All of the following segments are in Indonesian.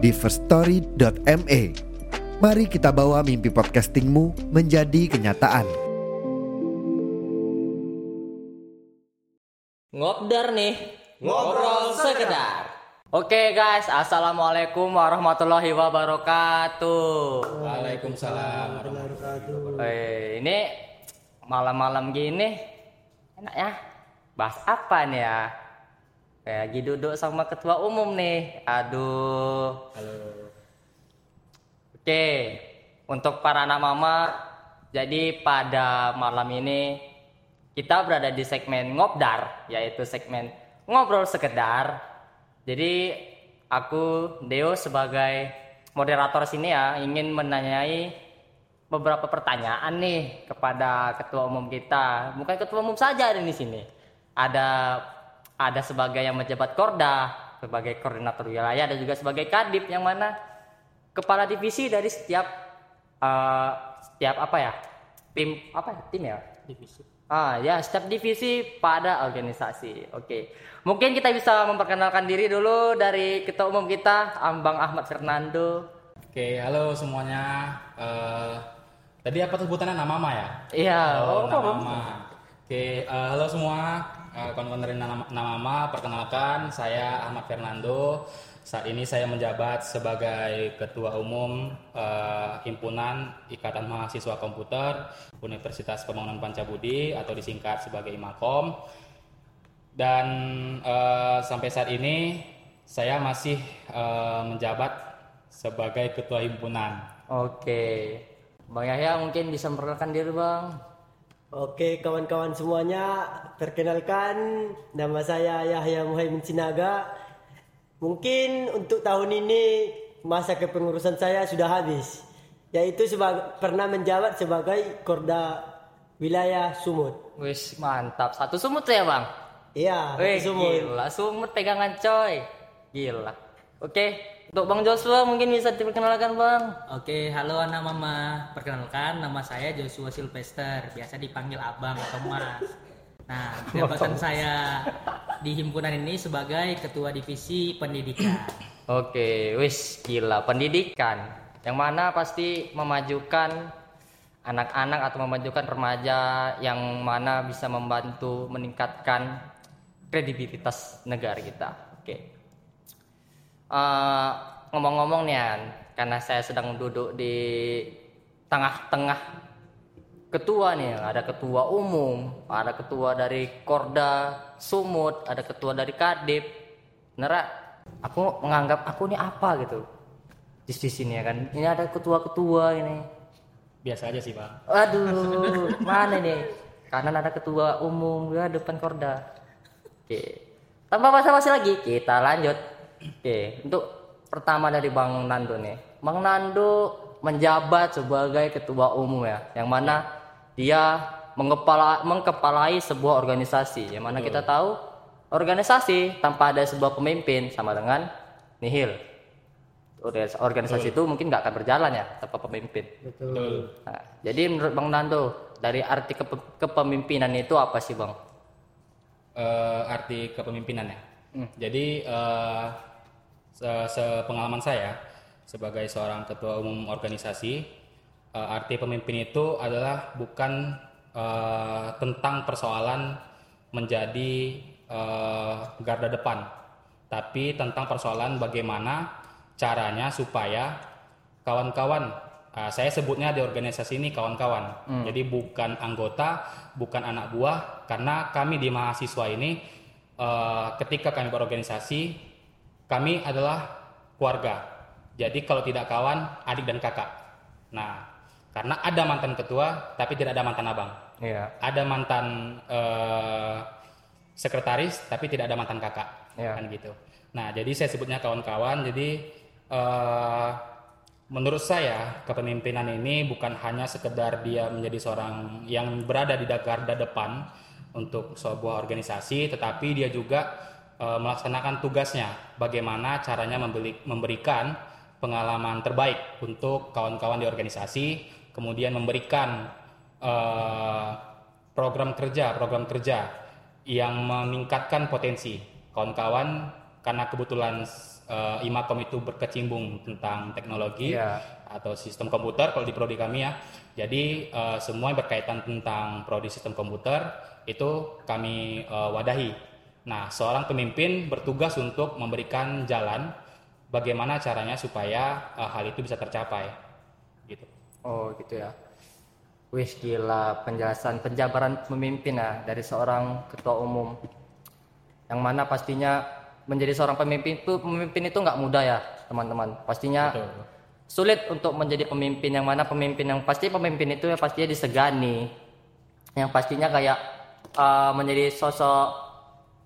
di firststory.me. Mari kita bawa mimpi podcastingmu menjadi kenyataan. Ngobdar nih, ngobrol sekedar. Oke guys, assalamualaikum warahmatullahi wabarakatuh. Waalaikumsalam warahmatullahi Eh, ini malam-malam gini enak ya. Bahas apa nih ya? Kayak lagi duduk sama ketua umum nih. Aduh. Halo. Oke, untuk para anak mama, jadi pada malam ini kita berada di segmen ngobdar, yaitu segmen ngobrol sekedar. Jadi aku Deo sebagai moderator sini ya ingin menanyai beberapa pertanyaan nih kepada ketua umum kita. Bukan ketua umum saja ada di sini. Ada ada sebagai yang menjabat Korda, sebagai koordinator wilayah dan juga sebagai kadip yang mana kepala divisi dari setiap eh, setiap apa ya tim apa ya tim ya divisi ah ya setiap divisi pada organisasi oke mungkin kita bisa memperkenalkan diri dulu dari ketua umum kita Ambang Ahmad Fernando Oke, halo semuanya. Eh, tadi apa sebutannya nama mama ya? iya Oh, oh, nama mama. Oke, eh, halo semua. Uh, kawan dari nama, nama perkenalkan saya Ahmad Fernando. Saat ini saya menjabat sebagai Ketua Umum eh, Himpunan Ikatan Mahasiswa Komputer Universitas Pembangunan Pancabudi atau disingkat sebagai IMAKOM. Dan eh, sampai saat ini saya masih eh, menjabat sebagai ketua himpunan. oke Bang Yahya mungkin bisa memperkenalkan diri Bang Oke kawan-kawan semuanya, perkenalkan nama saya Yahya Muhaimin Sinaga. Mungkin untuk tahun ini masa kepengurusan saya sudah habis, yaitu sebagai, pernah menjabat sebagai Korda Wilayah Sumut. wis mantap satu sumut ya Bang Iya, Wih, Sumut. gila, sumut pegangan coy. Gila. Oke, untuk Bang Joshua mungkin bisa diperkenalkan Bang. Oke, halo anak mama. Perkenalkan, nama saya Joshua Sylvester. Biasa dipanggil abang atau mas. Nah, jabatan saya di himpunan ini sebagai ketua divisi pendidikan. Oke, wis gila pendidikan. Yang mana pasti memajukan anak-anak atau memajukan remaja yang mana bisa membantu meningkatkan kredibilitas negara kita. Oke. Eh, ngomong-ngomong nih An, karena saya sedang duduk di tengah-tengah ketua nih, ada ketua umum, ada ketua dari Korda Sumut, ada ketua dari Kadip. Ya? aku menganggap aku ini apa gitu di di sini ya kan. Ini ada ketua-ketua ini. Biasa aja sih, Bang. Aduh, mana nih? Kanan ada ketua umum, ya depan Korda. Oke. Tanpa basa-basi lagi, kita lanjut. Oke, untuk pertama dari Bang Nando nih. Bang Nando menjabat sebagai ketua umum ya, yang mana dia mengepala mengkepalai sebuah organisasi, yang mana kita tahu organisasi tanpa ada sebuah pemimpin sama dengan nihil. Organ- Organisasi itu mungkin nggak akan berjalan ya tanpa pemimpin. Betul. Nah, jadi menurut Bang Nando dari arti kepe- kepemimpinan itu apa sih Bang? Eh, arti kepemimpinan ya. Jadi eh, se- sepengalaman saya sebagai seorang ketua umum organisasi, eh, arti pemimpin itu adalah bukan eh, tentang persoalan menjadi eh, garda depan, tapi tentang persoalan bagaimana caranya supaya kawan-kawan, ah, saya sebutnya di organisasi ini kawan-kawan, jadi bukan anggota, bukan anak buah, karena kami di mahasiswa ini eh, ketika kami berorganisasi, kami adalah keluarga. Jadi kalau tidak kawan, adik dan kakak. Nah, karena ada mantan ketua, tapi tidak ada mantan abang. Iya. Ada mantan eh, sekretaris, tapi tidak ada mantan kakak. Iya. Kan gitu. Nah, jadi saya sebutnya kawan-kawan. Jadi eh, menurut saya kepemimpinan ini bukan hanya sekedar dia menjadi seorang yang berada di garda depan untuk sebuah organisasi, tetapi dia juga melaksanakan tugasnya. Bagaimana caranya membeli- memberikan pengalaman terbaik untuk kawan-kawan di organisasi, kemudian memberikan eh, program kerja, program kerja yang meningkatkan potensi kawan-kawan karena kebetulan eh, Imakom itu berkecimpung tentang teknologi Iya. atau sistem komputer kalau di prodi kami ya. Jadi eh, semua yang berkaitan tentang prodi sistem komputer itu kami wadahi. Nah, seorang pemimpin bertugas untuk memberikan jalan bagaimana caranya supaya eh, hal itu bisa tercapai. Gitu. Oh gitu ya. Wih gila penjelasan penjabaran pemimpin ya dari seorang ketua umum. Yang mana pastinya menjadi seorang pemimpin itu pemimpin itu nggak mudah ya teman-teman. Pastinya Betul. sulit untuk menjadi pemimpin yang mana pemimpin yang pasti pemimpin itu ya pastinya disegani. Yang pastinya kayak uh, menjadi sosok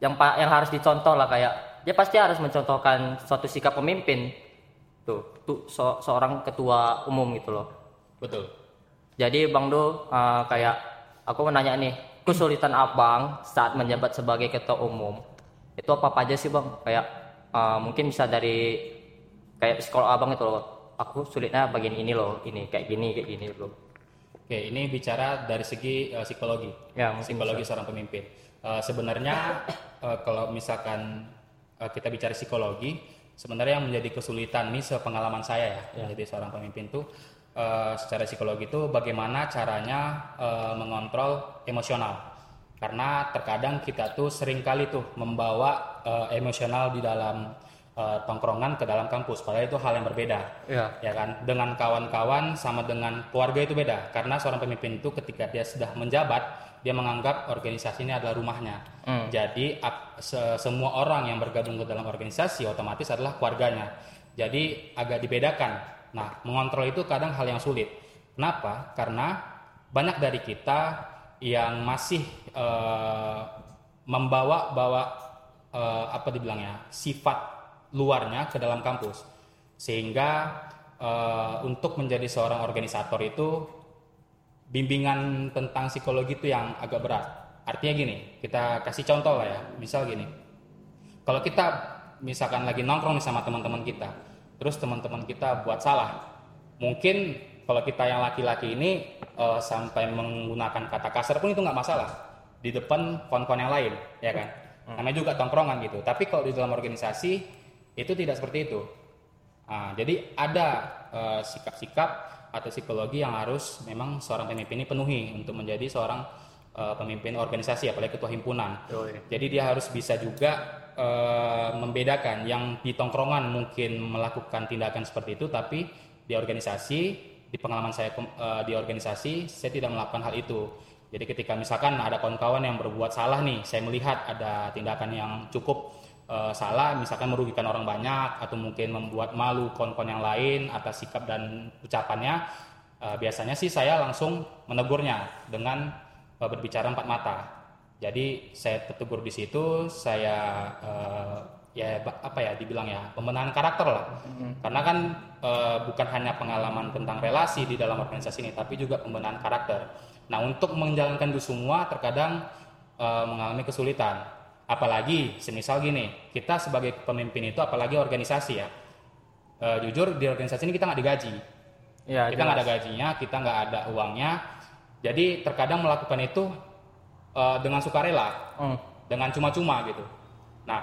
yang yang harus dicontoh lah kayak dia pasti harus mencontohkan suatu sikap pemimpin. Tuh, tuh se- seorang ketua umum gitu loh. Betul. Jadi Bang Do uh, kayak aku mau nanya nih kesulitan abang saat menjabat sebagai ketua umum itu apa apa aja sih bang? Kayak uh, mungkin bisa dari kayak psikolog abang itu loh. Aku sulitnya bagian ini loh, ini kayak gini kayak gini loh. Oke, ini bicara dari segi eh, psikologi. Ya, psikologi seorang pemimpin. Eh, sebenarnya eh, kalau misalkan eh, kita bicara psikologi, sebenarnya yang menjadi kesulitan ini sepengalaman saya ya, menjadi seorang pemimpin tuh eh, secara psikologi itu bagaimana caranya eh, mengontrol emosional. Karena terkadang kita tuh sering kali tuh membawa eh, emosional di dalam eh, tongkrongan ke dalam kampus, padahal itu hal yang berbeda Iya. ya kan dengan kawan-kawan sama dengan keluarga itu beda karena seorang pemimpin itu ketika dia sudah menjabat dia menganggap organisasi ini adalah rumahnya. Jadi ap- se- semua orang yang bergabung ke dalam organisasi otomatis adalah keluarganya. Jadi agak dibedakan. Nah mengontrol itu kadang hal yang sulit. Kenapa? Karena banyak dari kita yang masih eh, membawa bawa eh, apa dibilangnya sifat luarnya ke dalam kampus. Sehingga eh, untuk menjadi seorang organisator itu bimbingan tentang psikologi itu yang agak berat. Artinya gini kita kasih contoh lah ya. Misal gini kalau kita misalkan lagi nongkrong nih sama teman-teman kita terus teman-teman kita buat salah mungkin kalau kita yang laki-laki ini eh, sampai menggunakan kata kasar pun itu nggak masalah. Di depan kawan-kawan yang lain ya kan? Namanya juga tongkrongan gitu. Tapi kalau di dalam organisasi itu tidak seperti itu. Nah, jadi ada eh, sikap-sikap atau psikologi yang harus memang seorang pemimpin ini penuhi untuk menjadi seorang eh, pemimpin organisasi apalagi ketua himpunan. Jadi dia harus bisa juga eh, membedakan yang di tongkrongan mungkin melakukan tindakan seperti itu tapi di organisasi di pengalaman saya eh, di organisasi saya tidak melakukan hal itu. Jadi ketika misalkan ada kawan-kawan yang berbuat salah nih, saya melihat ada tindakan yang cukup eh, salah, misalkan merugikan orang banyak atau mungkin membuat malu kawan-kawan yang lain atas sikap dan ucapannya, eh, biasanya sih saya langsung menegurnya dengan eh, berbicara empat mata. Jadi saya tegur di situ, saya eh, ya apa ya dibilang ya pembenahan karakter lah. Karena kan eh, bukan hanya pengalaman tentang relasi di dalam organisasi ini, tapi juga pembenahan karakter. Nah untuk menjalankan itu semua terkadang eh, mengalami kesulitan. Apalagi semisal gini, kita sebagai pemimpin itu apalagi organisasi ya. Eh, jujur di organisasi ini kita nggak digaji Iya, kita nggak ada gajinya, kita nggak ada uangnya. Jadi terkadang melakukan itu eh, dengan sukarela, Hmm. dengan cuma-cuma gitu. Nah,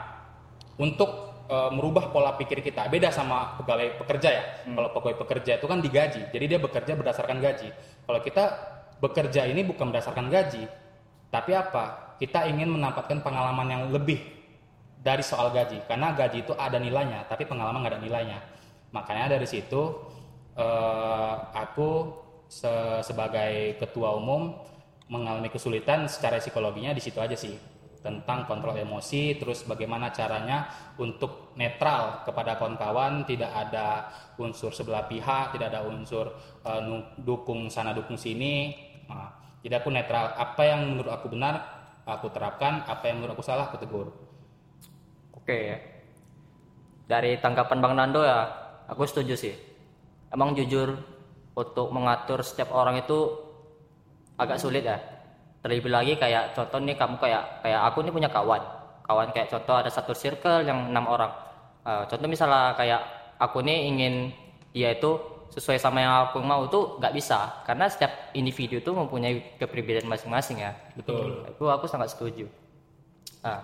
untuk eh, merubah pola pikir kita beda sama pegawai pekerja ya. Kalau pegawai pekerja itu kan digaji, jadi dia bekerja berdasarkan gaji. Kalau kita bekerja ini bukan berdasarkan gaji, tapi apa? Kita ingin mendapatkan pengalaman yang lebih dari soal gaji. Karena gaji itu ada nilainya tapi pengalaman nggak ada nilainya. Makanya dari situ eh, aku se- sebagai ketua umum mengalami kesulitan secara psikologinya di situ aja sih. Tentang kontrol emosi terus bagaimana caranya untuk netral kepada kawan-kawan tidak ada unsur sebelah pihak tidak ada unsur eh, dukung sana dukung sini. Nah, jadi aku netral. Apa yang menurut aku benar aku terapkan apa yang menurut aku salah aku tegur Oke. Dari tanggapan Bang Nando ya, aku setuju sih. Emang jujur untuk mengatur setiap orang itu agak sulit ya. Terlebih lagi kayak contoh nih kamu kayak kayak aku nih punya kawan. Kawan kayak contoh ada satu circle yang enam orang. Eh, contoh misalnya kayak aku nih ingin dia itu sesuai sama yang aku mau tuh nggak bisa karena setiap individu tuh mempunyai kepribadian masing-masing ya. Betul. Itu aku sangat setuju. Nah,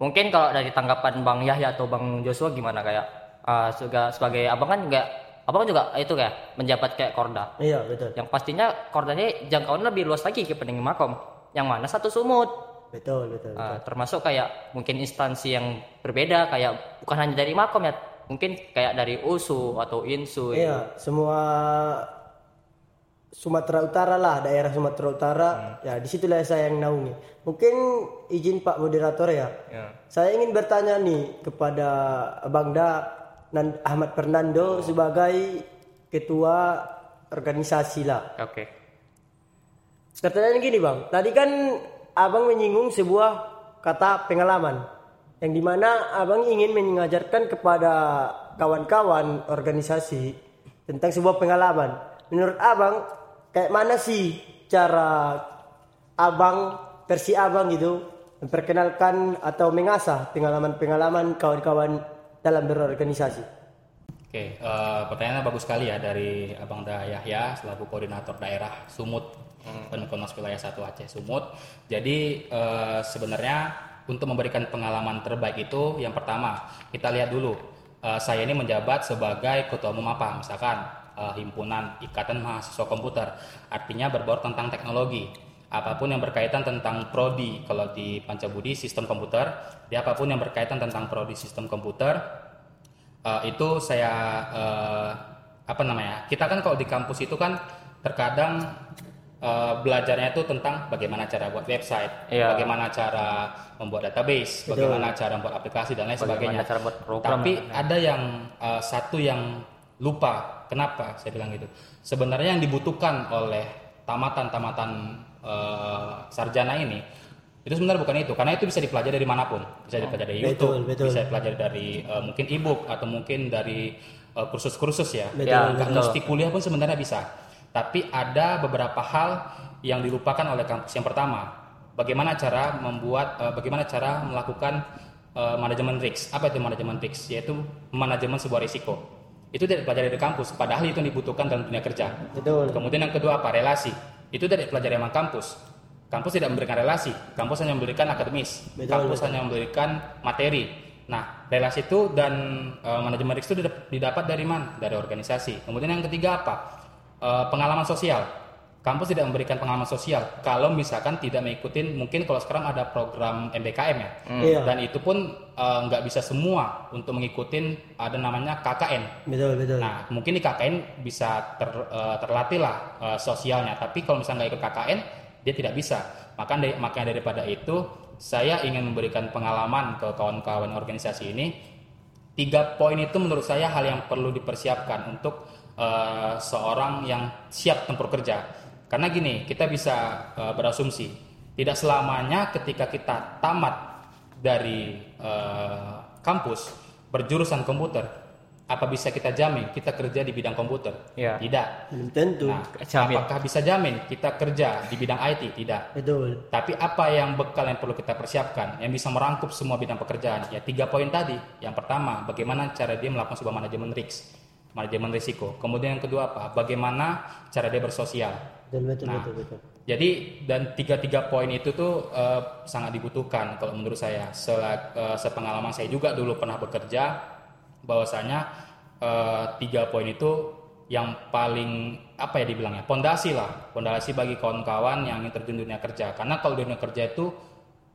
mungkin kalau dari tanggapan Bang Yahya atau Bang Joshua gimana kayak ah, juga sebagai abang kan juga abang juga itu kayak menjabat kayak korda. Iya betul. Yang pastinya kordanya jangkauannya lebih luas lagi ke pening makom. Yang mana satu sumut. Betul betul. Ah, termasuk kayak mungkin instansi yang berbeda kayak bukan hanya dari makom ya, mungkin kayak dari USU atau INSU. itu. Iya, semua Sumatera Utara lah, daerah Sumatera Utara. Ya, di situlah saya yang naungi. Mungkin izin Pak Moderator ya. Ya. Saya ingin bertanya nih kepada Abang Da Nan- Ahmad Fernando sebagai ketua organisasi lah. Oke. Pertanyaan gini bang, tadi kan abang menyinggung sebuah kata pengalaman, yang di mana abang ingin mengajarkan kepada kawan-kawan organisasi tentang sebuah pengalaman. Menurut abang, kayak mana sih cara abang versi abang gitu memperkenalkan atau mengasah pengalaman-pengalaman kawan-kawan dalam berorganisasi? Oke, eh, pertanyaannya bagus sekali ya dari Abang Da Yahya selaku koordinator daerah Sumut Penukonos Wilayah 1 Aceh Sumut. Jadi eh, sebenarnya untuk memberikan pengalaman terbaik itu yang pertama kita lihat dulu eh, saya ini menjabat sebagai ketua umum apa? Misalkan eh, himpunan Ikatan Mahasiswa Komputer. Artinya berbaur tentang teknologi. Apa pun yang berkaitan tentang prodi kalau di Pancabudi sistem komputer. Di apa pun yang berkaitan tentang prodi sistem komputer Eh, itu saya eh, apa namanya kita kan kalau di kampus itu kan terkadang eh, belajarnya itu tentang bagaimana cara buat website Iya. bagaimana cara membuat database bagaimana cara membuat aplikasi dan lain sebagainya cara buat program tapi ya. ada yang eh, satu yang lupa kenapa saya bilang gitu sebenarnya yang dibutuhkan oleh tamatan-tamatan eh, sarjana ini itu sebenarnya bukan itu karena itu bisa dipelajari dari mana pun bisa dipelajari dari Betul, YouTube betul. bisa dipelajari dari eh, mungkin ebook atau mungkin dari kursus-kursus ya Betul, Ya, nggak betul. mesti kuliah pun sebenarnya bisa tapi ada beberapa hal yang dilupakan oleh kampus yang pertama bagaimana cara membuat eh, bagaimana cara melakukan eh, manajemen risk apa itu manajemen risk yaitu manajemen sebuah risiko itu tidak dipelajari di kampus padahal itu yang dibutuhkan dalam dunia kerja Betul. Kemudian yang kedua apa? Relasi. Itu tidak dipelajari sama kampus. Kampus tidak memberikan relasi. Kampus hanya memberikan akademis. Betul, kampus hanya memberikan materi. Nah, relasi itu dan eh, manajemen risk itu didap- didapat dari mana? Dari organisasi. Kemudian yang ketiga apa? Eh, pengalaman sosial. Kampus tidak memberikan pengalaman sosial. Kalau misalkan tidak mengikuti, mungkin kalau sekarang ada program MBKM ya. Iya. Dan itu pun eh, nggak bisa semua untuk mengikuti ada namanya KKN. Betul betul. Nah, mungkin di KKN bisa ter, eh, terlatih lah eh, sosialnya, tapi kalau misalnya nggak ikut KKN, dia tidak bisa. Maka dari, makanya daripada itu, saya ingin memberikan pengalaman ke kawan-kawan organisasi ini. Tiga poin itu menurut saya hal yang perlu dipersiapkan untuk eh, seorang yang siap tempur kerja. Karena gini, kita bisa eh, berasumsi, tidak selamanya ketika kita tamat dari eh, kampus berjurusan komputer, apa bisa kita jamin kita kerja di bidang komputer? Iya. Tidak. Belum tentu. Nah, Jamin. apakah bisa jamin kita kerja di bidang IT? Tidak. Betul. Tapi apa yang bekal yang perlu kita persiapkan yang bisa merangkup semua bidang pekerjaan? Ya tiga poin tadi. Yang pertama, bagaimana cara dia melakukan sebuah manajemen risk, manajemen risiko. Kemudian yang kedua apa? Bagaimana cara dia bersosial. Betul betul Nah. betul betul. Jadi dan tiga-tiga poin itu tuh eh, sangat dibutuhkan kalau menurut saya. Sela- eh, sepengalaman saya juga dulu pernah bekerja, bahwasanya eh, tiga poin itu yang paling apa ya dibilangnya pondasi lah, pondasi bagi kawan-kawan yang ingin terjun dunia kerja. Karena kalau dunia kerja itu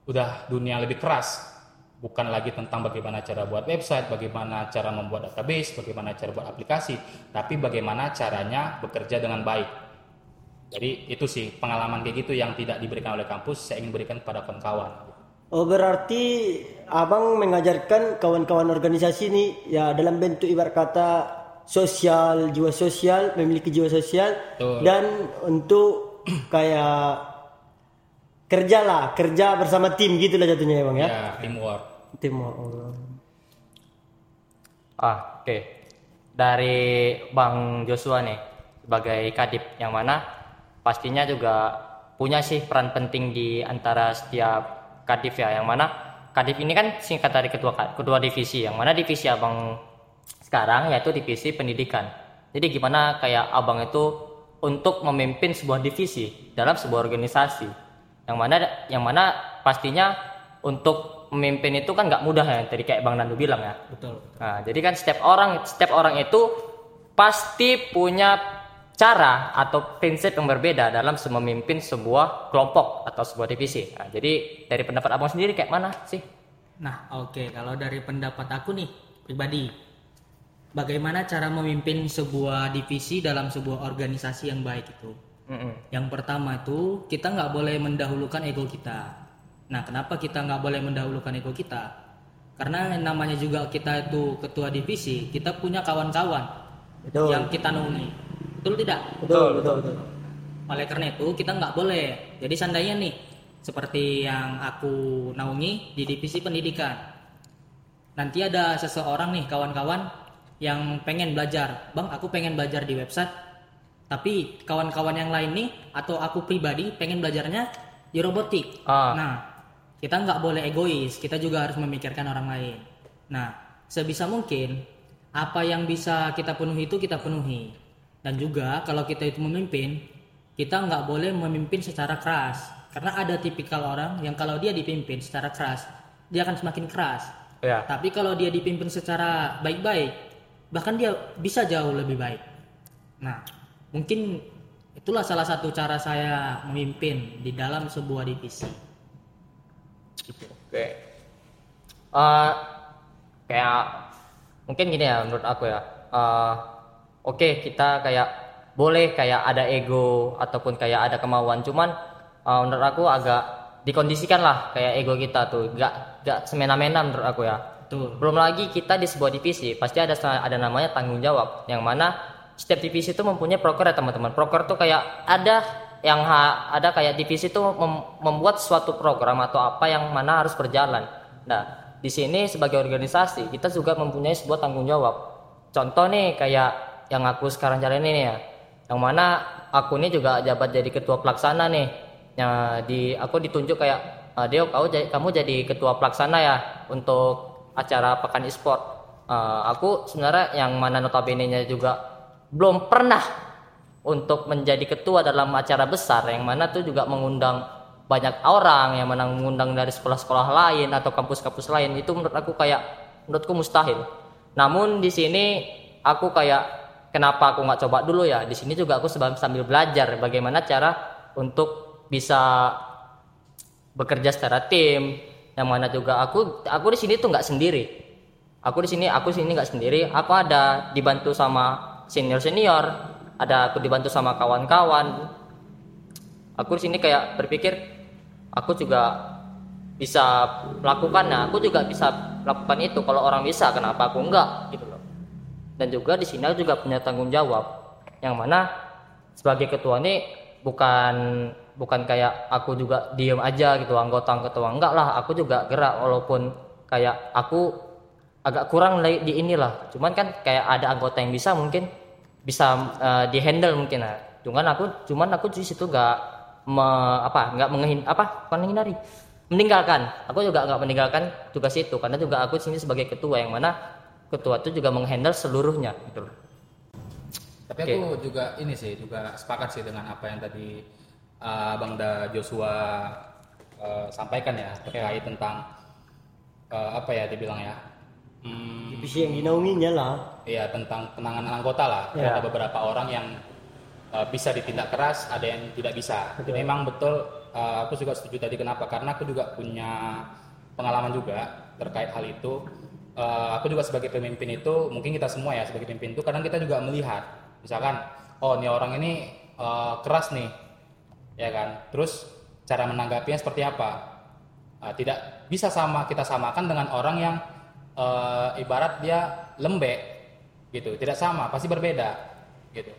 udah dunia lebih keras, bukan lagi tentang bagaimana cara buat website, bagaimana cara membuat database, bagaimana cara buat aplikasi, tapi bagaimana caranya bekerja dengan baik. Jadi itu sih pengalaman kayak gitu yang tidak diberikan oleh kampus, saya ingin berikan kepada kawan-kawan. Oh berarti abang mengajarkan kawan-kawan organisasi ini ya dalam bentuk ibarat kata sosial, jiwa sosial, memiliki jiwa sosial Betul. dan untuk kayak kerja lah, kerja bersama tim gitu lah jatuhnya ya bang ya. Ya, teamwork. Tim. Ah, oke. dari Bang Joshua nih sebagai kadip yang mana pastinya juga punya sih peran penting di antara setiap kadip ya yang mana kadip ini kan singkat dari ketua ketua divisi yang mana divisi abang sekarang yaitu divisi pendidikan jadi gimana kayak abang itu untuk memimpin sebuah divisi dalam sebuah organisasi yang mana yang mana pastinya untuk memimpin itu kan nggak mudah ya tadi kayak bang Nandu bilang ya betul Nah, jadi kan setiap orang setiap orang itu pasti punya cara atau prinsip yang berbeda dalam memimpin sebuah kelompok atau sebuah divisi. Nah, jadi dari pendapat abang sendiri kayak mana sih? Nah, oke, kalau dari pendapat aku nih pribadi, bagaimana cara memimpin sebuah divisi dalam sebuah organisasi yang baik itu? Mm-mm. Yang pertama itu kita nggak boleh mendahulukan ego kita. Nah, kenapa kita nggak boleh mendahulukan ego kita? Karena namanya juga kita itu ketua divisi, kita punya kawan-kawan Betul. yang kita naungi. Betul tidak? Betul, betul, betul. Oleh karena itu kita nggak boleh. Jadi seandainya nih seperti yang aku naungi di divisi pendidikan. Nanti ada seseorang nih kawan-kawan yang pengen belajar. Bang, aku pengen belajar di website. Tapi kawan-kawan yang lain nih atau aku pribadi pengen belajarnya di robotik. Ah. Nah, kita nggak boleh egois. Kita juga harus memikirkan orang lain. Nah, sebisa mungkin apa yang bisa kita penuhi itu kita penuhi. Dan juga kalau kita itu memimpin, kita nggak boleh memimpin secara keras. Karena ada tipikal orang yang kalau dia dipimpin secara keras, dia akan semakin keras. Ya. Tapi kalau dia dipimpin secara baik-baik, bahkan dia bisa jauh lebih baik. Nah, mungkin itulah salah satu cara saya memimpin di dalam sebuah divisi. Oke. Eh, kayak mungkin gini ya menurut aku ya. Eh, Oke kita kayak boleh kayak ada ego ataupun kayak ada kemauan, cuman eh, menurut aku agak dikondisikan lah kayak ego kita tuh, gak gak semena-mena menurut aku ya. Betul. Belum lagi kita di sebuah divisi pasti ada ada namanya tanggung jawab yang mana setiap divisi itu mempunyai proker ya teman-teman. Proker tuh kayak ada yang ada kayak divisi itu mem- membuat suatu program atau apa yang mana harus berjalan. Nah, di sini sebagai organisasi kita juga mempunyai sebuah tanggung jawab. Contoh nih kayak yang aku sekarang jalanin ini ya. Yang mana aku ini juga jabat jadi ketua pelaksana nih. Yang di aku ditunjuk kayak "Ah, Deo kau kamu jadi ketua pelaksana ya untuk acara pekan e-sport. Eh, aku sebenarnya yang mana notabene-nya juga belum pernah untuk menjadi ketua dalam acara besar yang mana tuh juga mengundang banyak orang yang mana mengundang dari sekolah-sekolah lain atau kampus-kampus lain. Itu menurut aku kayak menurutku mustahil. Namun di sini aku kayak kenapa aku nggak coba dulu ya? Di sini juga aku sambil belajar bagaimana cara untuk bisa bekerja secara tim. Yang mana juga aku aku di sini tuh nggak sendiri. Aku di sini aku di sini nggak sendiri. Aku ada dibantu sama senior senior ada aku dibantu sama kawan-kawan. Aku di sini kayak berpikir aku juga bisa melakukan nah aku juga bisa melakukan itu. Kalau orang bisa kenapa aku enggak? Gitu loh. Dan juga di sini aku juga punya tanggung jawab. Yang mana sebagai ketua ini bukan bukan kayak aku juga diem aja gitu anggota ketua enggak lah. Aku juga gerak walaupun kayak aku agak kurang di inilah. Cuman kan kayak ada anggota yang bisa mungkin bisa eh, di handle mungkin nah cuman aku cuman aku di situ enggak me, apa enggak menghin apa bukan menghindari meninggalkan aku juga enggak meninggalkan tugas itu karena juga aku sini sebagai ketua yang mana ketua itu juga menghandle seluruhnya gitu loh Tapi Oke. aku juga ini sih juga sepakat sih dengan apa yang tadi uh, Bang Da Joshua uh, sampaikan ya terkait tentang uh, apa ya dibilang ya. Hmm, Divisi yang dinaunginya lah. Iya tentang penanganan anggota lah. Ya. Ada beberapa orang yang uh, bisa ditindak keras, ada yang tidak bisa. Jadi memang betul. uh, aku juga setuju tadi kenapa? Karena aku juga punya pengalaman juga terkait hal itu. Uh, aku juga sebagai pemimpin itu, mungkin kita semua ya sebagai pemimpin itu, kadang kita juga melihat, misalkan, oh ini orang ini uh, keras nih, ya kan? Terus cara menanggapinya seperti apa? Uh, tidak bisa sama kita samakan dengan orang yang uh, ibarat dia lembek gitu. Tidak sama pasti berbeda gitu.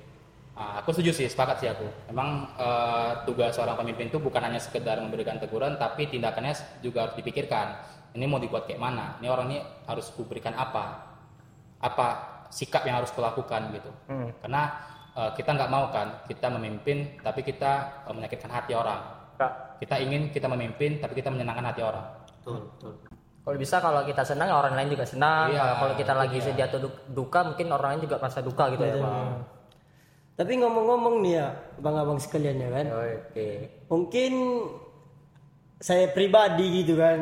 Nah, aku setuju sih sepakat sih aku. Memang eh, tugas seorang pemimpin itu bukan hanya sekedar memberikan teguran tapi tindakannya juga harus dipikirkan. Ini mau dibuat kayak mana? Ini orang ini harus kuberikan apa? Apa sikap yang harus kulakukan gitu. Karena eh, kita nggak mau kan kita memimpin tapi kita eh, menyakitkan hati orang. Kita ingin kita memimpin tapi kita menyenangkan hati orang. betul betul Kalau bisa kalau kita senang ya orang lain juga senang. Iya, kalau kita lagi dia. sedih atau du- duka mungkin orang lain juga merasa duka gitu ya, Bang. Tapi ngomong-ngomong nih ya, abang-abang sekalian ya kan. Oke. Mungkin saya pribadi gitu kan.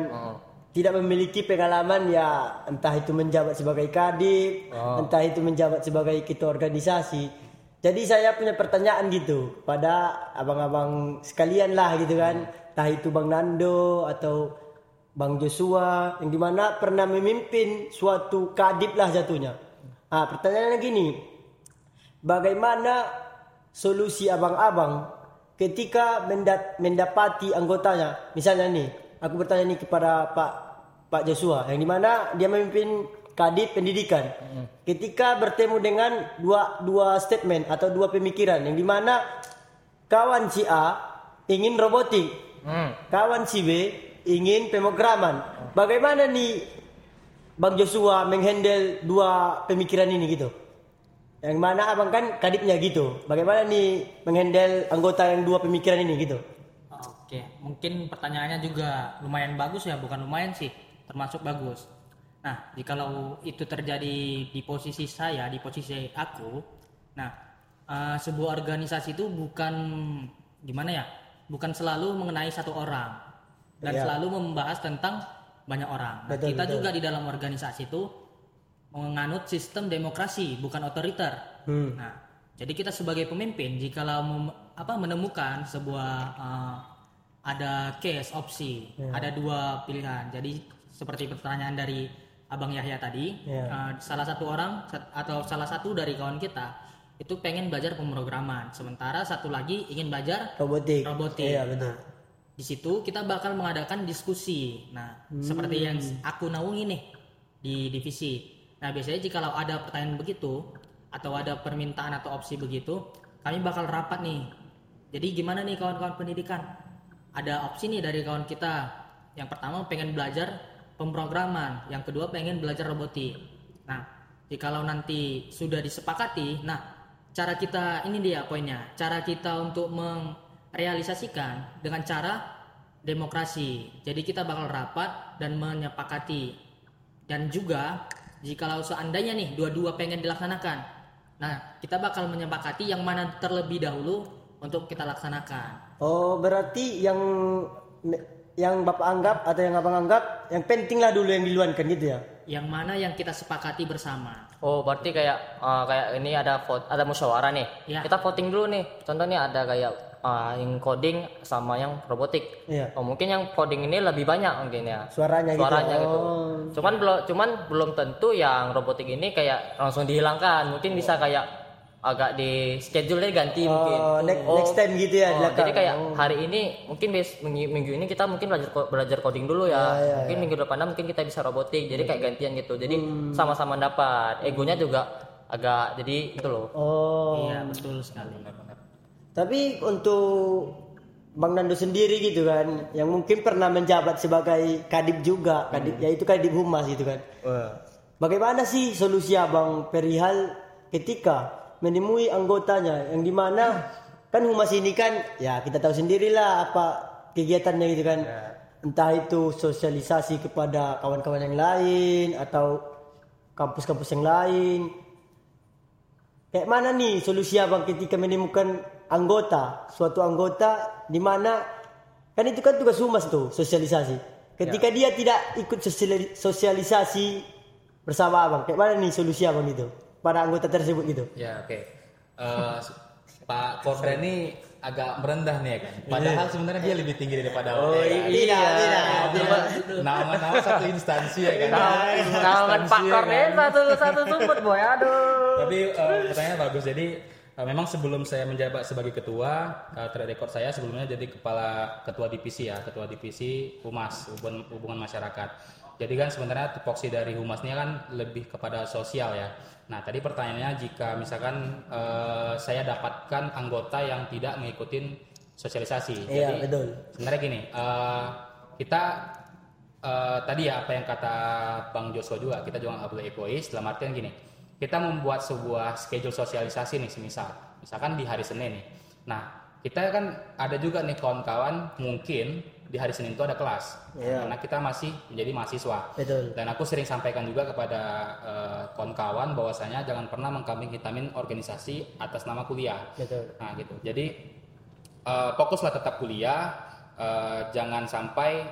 Tidak memiliki pengalaman ya entah itu menjabat sebagai kadip, entah itu menjabat sebagai ketua organisasi. Jadi saya punya pertanyaan gitu pada abang-abang sekalian lah gitu kan. Entah itu Bang Nando atau Bang Joshua yang di mana pernah memimpin suatu kadip lah jatuhnya. Ah pertanyaannya gini, bagaimana solusi abang-abang ketika mendat- mendapati anggotanya? Misalnya nih, aku bertanya nih kepada Pak Pak Joshua yang di mana dia memimpin kadip pendidikan. Ketika bertemu dengan dua dua statement atau dua pemikiran yang di mana kawan si A ingin robotik, Hmm. kawan si B ingin pemrograman. Bagaimana nih Bang Joshua menghandle dua pemikiran ini gitu? Yang mana abang kan kadipnya gitu. Bagaimana nih menghandle anggota yang dua pemikiran ini gitu? Oke, mungkin pertanyaannya juga lumayan bagus ya, bukan lumayan sih, termasuk bagus. Nah, jikalau itu terjadi di posisi saya, di posisi aku, nah eh, sebuah organisasi itu bukan gimana ya, bukan selalu mengenai satu orang dan Iya. selalu membahas tentang banyak orang. Nah, Betul, kita betul. juga di dalam organisasi itu menganut sistem demokrasi, bukan otoriter. Hmm. Nah, jadi kita sebagai pemimpin, jikalau mem- apa menemukan sebuah uh, ada case opsi, ada dua pilihan. Jadi seperti pertanyaan dari Abang Yahya tadi, Ya. uh, salah satu orang atau salah satu dari kawan kita itu pengen belajar pemrograman, sementara satu lagi ingin belajar Robotik. robotik. Iya. Di situ kita bakal mengadakan diskusi. Nah, seperti yang aku naungi nih di divisi. Nah, biasanya jikalau ada pertanyaan begitu atau ada permintaan atau opsi begitu, kami bakal rapat nih. Jadi gimana nih kawan-kawan pendidikan? Ada opsi nih dari kawan kita. Yang pertama pengen belajar pemrograman, yang kedua pengen belajar robotik. Nah, jikalau nanti sudah disepakati, nah cara kita ini dia poinnya, cara kita untuk merealisasikan dengan cara demokrasi. Jadi kita bakal rapat dan menyepakati. Dan juga jikalau seandainya nih dua-dua pengen dilaksanakan, nah kita bakal menyepakati yang mana terlebih dahulu untuk kita laksanakan. Oh berarti yang yang bapak anggap atau yang abang anggap yang penting lah dulu yang diluankan gitu ya? Yang mana yang kita sepakati bersama. Oh, berarti kayak uh, kayak ini ada vote, ada musyawarah nih. Iya. Kita voting dulu nih. Contohnya ada kayak uh, yang coding sama yang robotik. Iya. Oh, mungkin yang coding ini lebih banyak mungkin ya. Suaranya, Suaranya gitu. gitu. Oh. Cuman belum cuman belum tentu yang robotik ini kayak langsung dihilangkan. Mungkin bisa kayak agak di schedule ganti mungkin. Oh, next, next time gitu ya Oh, jadi kayak Oh. hari ini mungkin bes, minggu, minggu ini kita mungkin belajar belajar coding dulu ya. Ya, ya, mungkin minggu depannya mungkin kita bisa robotik. Jadi kayak gantian gitu. Jadi sama-sama dapat. Egonya juga agak jadi itu loh. Oh. Iya, betul sekali. Tapi untuk Bang Nando sendiri gitu kan, yang mungkin pernah menjabat sebagai kadip juga, kadip yaitu kadip humas gitu kan. Bagaimana sih solusi abang perihal ketika menemui anggotanya yang di mana kan humas ini kan ya kita tahu sendirilah apa kegiatannya gitu kan. Entah itu sosialisasi kepada kawan-kawan yang lain atau kampus-kampus yang lain. Kayak mana nih solusi abang ketika menemukan anggota, suatu anggota di mana kan itu kan tugas humas tuh sosialisasi. Ketika dia tidak ikut sosiali- sosialisasi bersama abang, kayak mana nih solusi abang itu pada anggota tersebut gitu? Ya oke. Eh, Pak Kopda ini agak merendah nih ya kan. Padahal sebenarnya dia lebih tinggi daripada oh, Tidak, tidak, tidak. Nama-nama satu instansi ya kan. Naungan Pak ya Korne kan. satu satu sumber boy. Aduh. Tapi eh, pertanyaan bagus. Jadi eh, memang sebelum saya menjabat sebagai ketua, uh, track record saya sebelumnya jadi kepala ketua divisi ya, ketua divisi humas hubungan, hubungan masyarakat. Jadi kan sebenarnya tupoksi dari humasnya kan lebih kepada sosial ya. Nah tadi pertanyaannya jika misalkan eh, saya dapatkan anggota yang tidak mengikuti sosialisasi. Iya, Jadi betul. sebenarnya gini, eh, kita eh, tadi ya apa yang kata Bang Joshua juga, kita juga nggak boleh egois. Dalam artian gini, kita membuat sebuah schedule sosialisasi nih semisal misalkan di hari Senin nih nah kita kan ada juga nih kawan-kawan mungkin di hari Senin itu ada kelas Iya. karena kita masih menjadi mahasiswa Betul. dan aku sering sampaikan juga kepada eh, kawan-kawan bahwasanya jangan pernah mengkambing hitamin organisasi atas nama kuliah Betul. Nah gitu. Jadi eh, fokuslah tetap kuliah, eh, jangan sampai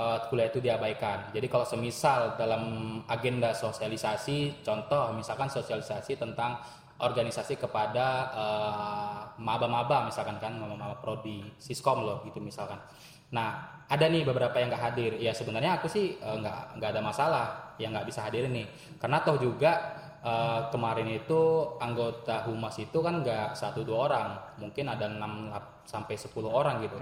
eh, kuliah itu diabaikan. Jadi kalau semisal dalam agenda sosialisasi, contoh misalkan sosialisasi tentang organisasi kepada eh, maba-maba misalkan kan, maba-maba prodi siskom loh gitu misalkan. Nah ada nih beberapa yang nggak hadir. Ya sebenarnya aku sih eh, nggak nggak ada masalah yang nggak bisa hadir nih, karena toh juga Eh, kemarin itu anggota humas itu kan nggak satu dua orang, mungkin ada 6 lap- sampai 10 orang gitu.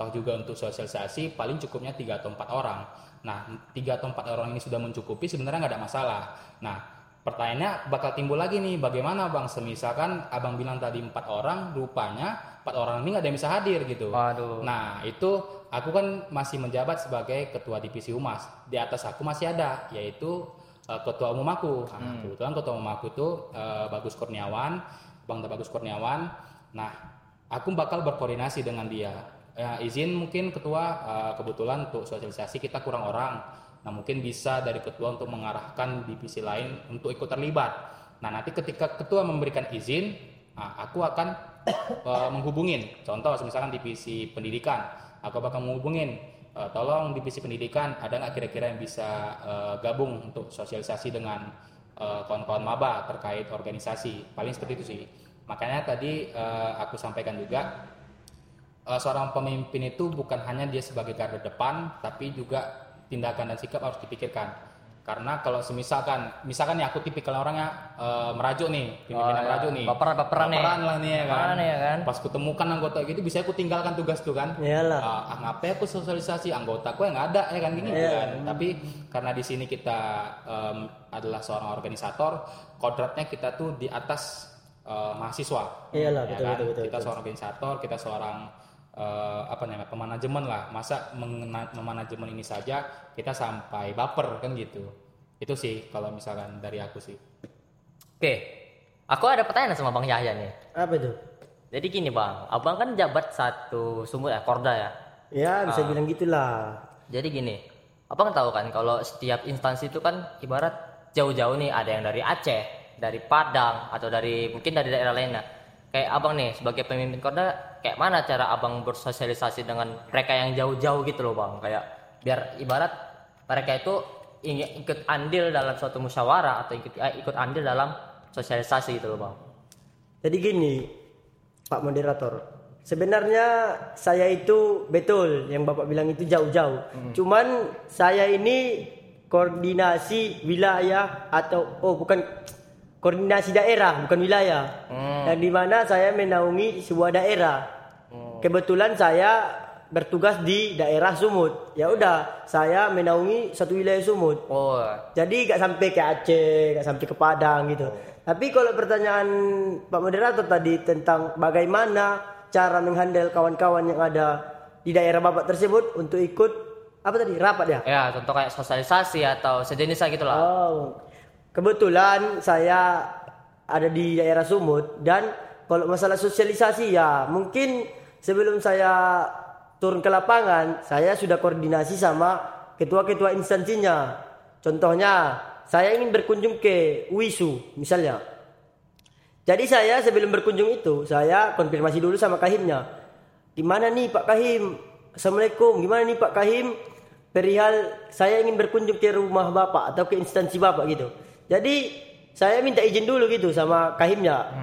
Toh juga untuk sosialisasi paling cukupnya tiga atau empat orang. Nah tiga atau empat orang ini sudah mencukupi sebenarnya nggak ada masalah. Nah pertanyaannya bakal timbul lagi nih, bagaimana bang? Semisalkan abang bilang tadi empat orang, rupanya empat orang ini nggak ada yang bisa hadir gitu. Waduh. Nah itu aku kan masih menjabat sebagai ketua divisi humas. Di atas aku masih ada, yaitu uh, ketua umum aku. Nah, kebetulan ketua umum aku itu uh, Bagus Kurniawan, Bang Bagus Kurniawan. Nah, aku bakal berkoordinasi dengan dia. Ya, izin mungkin ketua uh, kebetulan untuk sosialisasi kita kurang orang. Nah, mungkin bisa dari ketua untuk mengarahkan divisi lain untuk ikut terlibat. Nah, nanti ketika ketua memberikan izin, nah, aku akan uh, menghubungin. Contoh, misalkan divisi pendidikan, aku bakal menghubungin. uh, tolong divisi pendidikan ada nggak kira-kira yang bisa uh, gabung untuk sosialisasi dengan uh, kawan-kawan maba terkait organisasi. Paling seperti itu sih. Makanya tadi uh, aku sampaikan juga uh, seorang pemimpin itu bukan hanya dia sebagai garda depan, tapi juga tindakan dan sikap harus dipikirkan. Karena kalau semisalkan, misalkan nih aku tipikal orangnya uh, merajuk nih, pimpinan Oh, ya. merajuk nih, Baperan- baperan nih. lah nih ya kan. Baperan ya kan. Pas kutemukan anggota gitu, bisa aku tinggalkan tugas tuh kan. Iyalah. Ah, ah, ngapain aku sosialisasi anggota aku yang nggak ada ya kan gini Iya. kan. Tapi karena di sini kita em, adalah seorang organisator, kodratnya kita tuh di atas eh, mahasiswa. Iyalah, Ya betul, kan? betul, betul, Kita betul. seorang organisator, kita seorang eh, apa namanya pemanajemen lah. Masa mengena- memanajemen ini saja kita sampai baper kan gitu. Itu sih kalau misalkan dari aku sih. Oke, aku ada pertanyaan sama Bang Yahya nih. Apa itu? Jadi gini Bang, Abang kan jabat satu sumber ya, Korda ya. Ya Ah. bisa bilang gitulah. Jadi gini, Abang tahu kan kalau setiap instansi itu kan ibarat jauh-jauh nih ada yang dari Aceh, dari Padang atau dari mungkin dari daerah lainnya. Kayak Abang nih sebagai pemimpin Korda, kayak mana cara Abang bersosialisasi dengan mereka yang jauh-jauh gitu loh Bang? Kayak biar ibarat mereka itu ingin ikut andil dalam suatu musyawarah atau ikut eh, ikut andil dalam sosialisasi gitu loh Bang. Jadi gini, Pak Moderator. Sebenarnya saya itu betul yang Bapak bilang itu jauh-jauh. Cuman saya ini koordinasi wilayah atau oh bukan koordinasi daerah, bukan wilayah. Yang di mana saya menaungi sebuah daerah. Kebetulan saya bertugas di daerah Sumut. Ya udah, saya menaungi satu wilayah Sumut. Oh, Jadi gak sampai ke Aceh, gak sampai ke Padang gitu. Tapi kalau pertanyaan Pak Moderator tadi tentang bagaimana cara menghandle kawan-kawan yang ada di daerah Bapak tersebut untuk ikut apa tadi rapat ya? ya contoh kayak sosialisasi atau sejenisnya gitu lah. Oh, kebetulan saya ada di daerah Sumut dan kalau masalah sosialisasi ya mungkin sebelum saya turun ke lapangan saya sudah koordinasi sama ketua-ketua instansinya. Contohnya saya ingin berkunjung ke WISU misalnya. Jadi saya sebelum berkunjung itu saya konfirmasi dulu sama kahimnya. Gimana nih Pak Kahim? Assalamualaikum. Gimana nih Pak Kahim? Perihal saya ingin berkunjung ke rumah Bapak atau ke instansi Bapak gitu. Jadi saya minta izin dulu gitu sama kahimnya.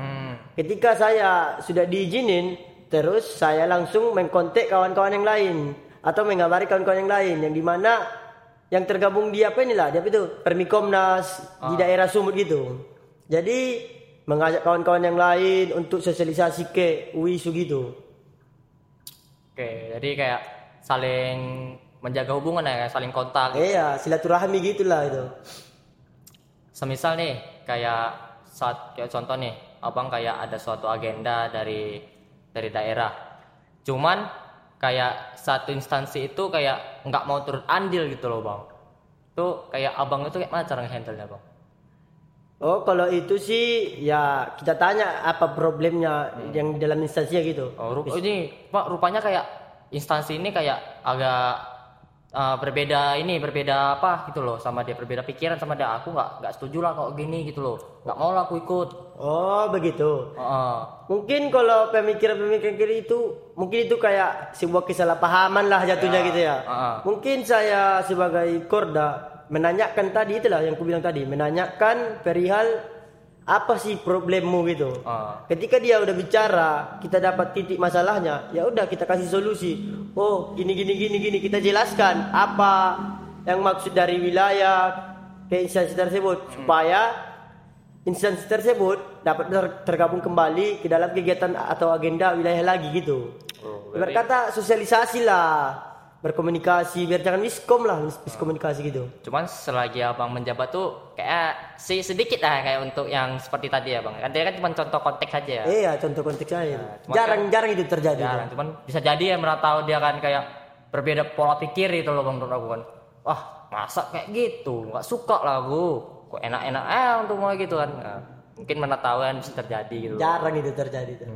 Ketika saya sudah diizinin, terus saya langsung mengkontak kawan-kawan yang lain atau mengabari kawan-kawan yang lain yang di mana yang tergabung di apa inilah dia itu Permikomnas di daerah Sumut gitu. Jadi mengajak kawan-kawan yang lain untuk sosialisasi ke UISU gitu. Oke, jadi kayak saling menjaga hubungan ya, saling kontak. Iya, silaturahmi gitulah itu. Semisal nih, kayak saat kayak contoh nih, abang kayak ada suatu agenda dari dari daerah. Cuman kayak satu instansi itu kayak nggak mau turut andil gitu loh bang. Itu kayak abang itu kayak mana cara ngehandle nya bang? Oh kalau itu sih ya kita tanya apa problemnya yang di dalam instansinya gitu. Oh, ru- ini Pak rupanya kayak instansi ini kayak agak uh, berbeda ini berbeda apa gitu loh sama dia berbeda pikiran sama dia aku nggak nggak setuju lah kok gini gitu loh nggak mau lah aku ikut Oh begitu. Heeh. Mungkin kalau pemikiran-pemikiran kiri itu mungkin itu kayak sebuah kesalahpahaman lah jatuhnya gitu ya. ah. Mungkin saya sebagai korda menanyakan tadi itulah yang ku bilang tadi, menanyakan perihal apa sih problemmu gitu. Ah. Ketika dia udah bicara, kita dapat titik masalahnya, ya udah kita kasih solusi. Oh, gini gini gini gini kita jelaskan apa yang maksud dari wilayah ke instansi tersebut supaya instansi tersebut dapat ter- tergabung kembali ke dalam kegiatan atau agenda wilayah lagi gitu. Oh, Berkata sosialisasi lah, berkomunikasi biar jangan miskom lah, mis- miskomunikasi gitu. cuman selagi abang menjabat tuh kayak si sedikit lah kayak untuk yang seperti tadi ya bang kan dia kan cuma contoh konteks aja ya Iya, contoh konteksnya itu. cuma Jarang-jarang itu terjadi. jarang cuman bisa jadi ya mereka tahu dia kan kayak berbeda pola pikir itu loh bang menurut aku kan wah masa kayak gitu nggak suka lah aku kok enak-enak eh untuk mau gitu kan Nah, mungkin mana tahu kan bisa terjadi gitu loh. Jarang itu terjadi tuh.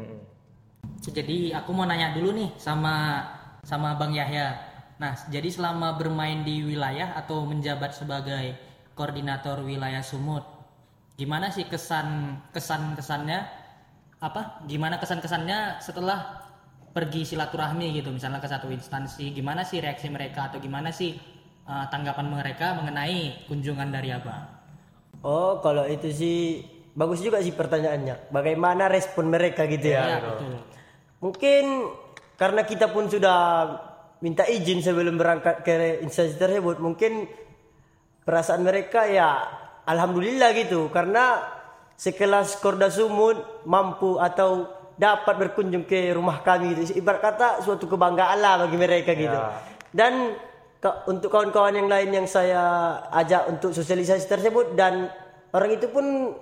Jadi aku mau nanya dulu nih sama sama Bang Yahya. Nah, jadi selama bermain di wilayah atau menjabat sebagai koordinator wilayah Sumut, gimana sih kesan kesan kesannya apa? Gimana kesan kesannya setelah pergi silaturahmi gitu, misalnya ke satu instansi, gimana sih reaksi mereka atau gimana sih uh, tanggapan mereka mengenai kunjungan dari abang? Oh, kalau itu sih bagus juga sih pertanyaannya. Bagaimana respon mereka gitu ya? Ya, betul. Mungkin karena kita pun sudah minta izin sebelum berangkat ke instansi tersebut, mungkin perasaan mereka ya alhamdulillah gitu karena sekelas Korda Sumut mampu atau dapat berkunjung ke rumah kami gitu. Ibarat kata suatu kebanggaan lah bagi mereka gitu. Dan ke- untuk kawan-kawan yang lain yang saya ajak untuk sosialisasi tersebut dan orang itu pun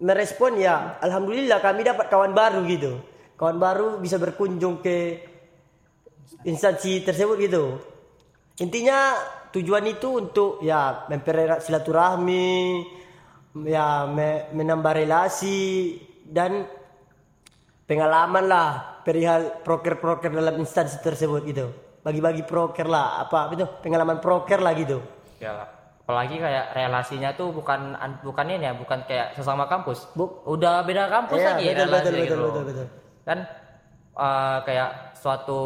merespon ya alhamdulillah kami dapat kawan baru gitu. Kawan baru bisa berkunjung ke instansi tersebut gitu. Intinya tujuan itu untuk ya mempererat silaturahmi, ya me- menambah relasi dan pengalaman lah perihal proker-proker dalam instansi tersebut gitu. Bagi-bagi proker lah, apa itu pengalaman proker lah gitu. ya apalagi kayak relasinya tuh bukan an- bukan ini ya bukan kayak sesama kampus Bu- udah beda kampus Iya, lagi betul, relasi betul, gitu betul, betul, betul. kan eh, kayak suatu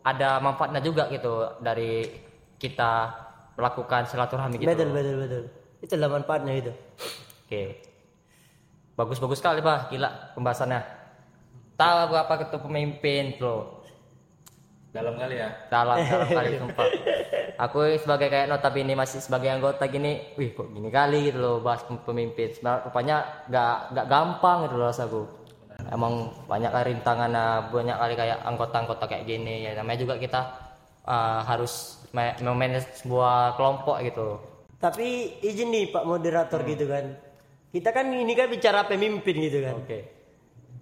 ada manfaatnya juga gitu dari kita melakukan silaturahmi gitu. Betul, betul, betul. Itulah manfaatnya itu. oke. Bagus-bagus sekali bah gila pembahasannya. Tahu aku apa ketua pemimpin bro. Dalam kali ya. dalam dalam kali sumpah. Aku sebagai kayak notabene masih sebagai anggota gini wih kok gini kali gitu loh bahas pem- pemimpin. Sebenarnya rupanya nggak nggak gampang gitu loh rasaku emang banyak kali rintangan banyak kali kayak anggota-anggota kayak gini ya namanya juga kita uh, harus ma- memanage sebuah kelompok gitu Tapi izin nih Pak moderator gitu kan. Kita kan ini kan bicara pemimpin gitu kan. oke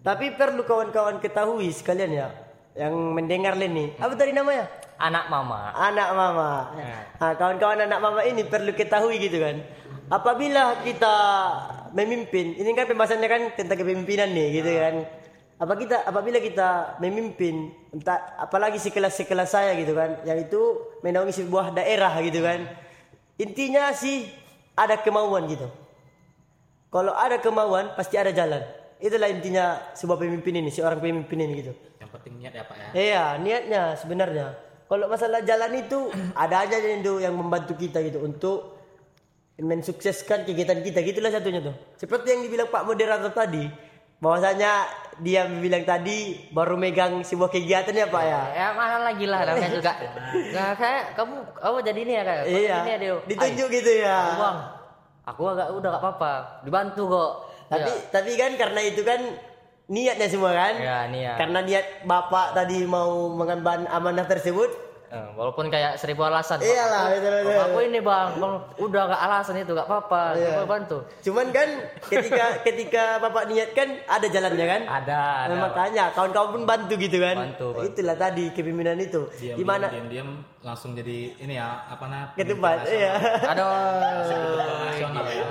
Tapi perlu kawan-kawan ketahui sekalian ya yang mendengar ini. Apa tadi namanya? anak mama Anak mama. Nah, kawan-kawan anak mama ini perlu ketahui gitu kan. Apabila kita memimpin, ini kan pembahasannya kan tentang kepemimpinan nih gitu kan. Apa kita apabila kita memimpin entah apalagi sekelas-sekelas saya gitu kan, yang itu menaungi sebuah daerah gitu kan. Intinya sih ada kemauan gitu. Kalau ada kemauan pasti ada jalan. Itulah intinya sebuah pemimpin ini, seorang pemimpin ini gitu. Yang penting niat ya Pak ya. Iya, niatnya sebenarnya. Kalau masalah jalan itu ada aja yang membantu kita gitu untuk mensukseskan kegiatan kita gitulah satunya tuh. Seperti yang dibilang Pak moderator tadi, bahwasanya dia bilang tadi baru megang sebuah kegiatan ya Pak ya. ya mana lagi lah namanya juga nah, kayak kamu kamu jadi ini ya kayak Iya, ini ya Dio. ditunjuk gitu ya. Bang aku agak udah gak apa-apa dibantu kok Tapi Ya. tapi kan karena itu kan niatnya semua kan. Ya, niat. Karena niat Bapak tadi mau mengemban amanah tersebut, Eh, walaupun kayak seribu alasan. Iyalah, betul, betul. Aku ini bang, bang, udah gak alasan itu gak apa-apa. Iya. Coba bantu. Cuman kan ketika ketika bapak niat kan ada jalannya kan? Ada, ada. Nah, makanya kawan-kawan pun bantu gitu kan? Bantu, bantu. Itulah tadi kepemimpinan itu. diam Gimana? diam diam langsung jadi ini ya apa namanya Ketupat, iya. Aduh. nasional ya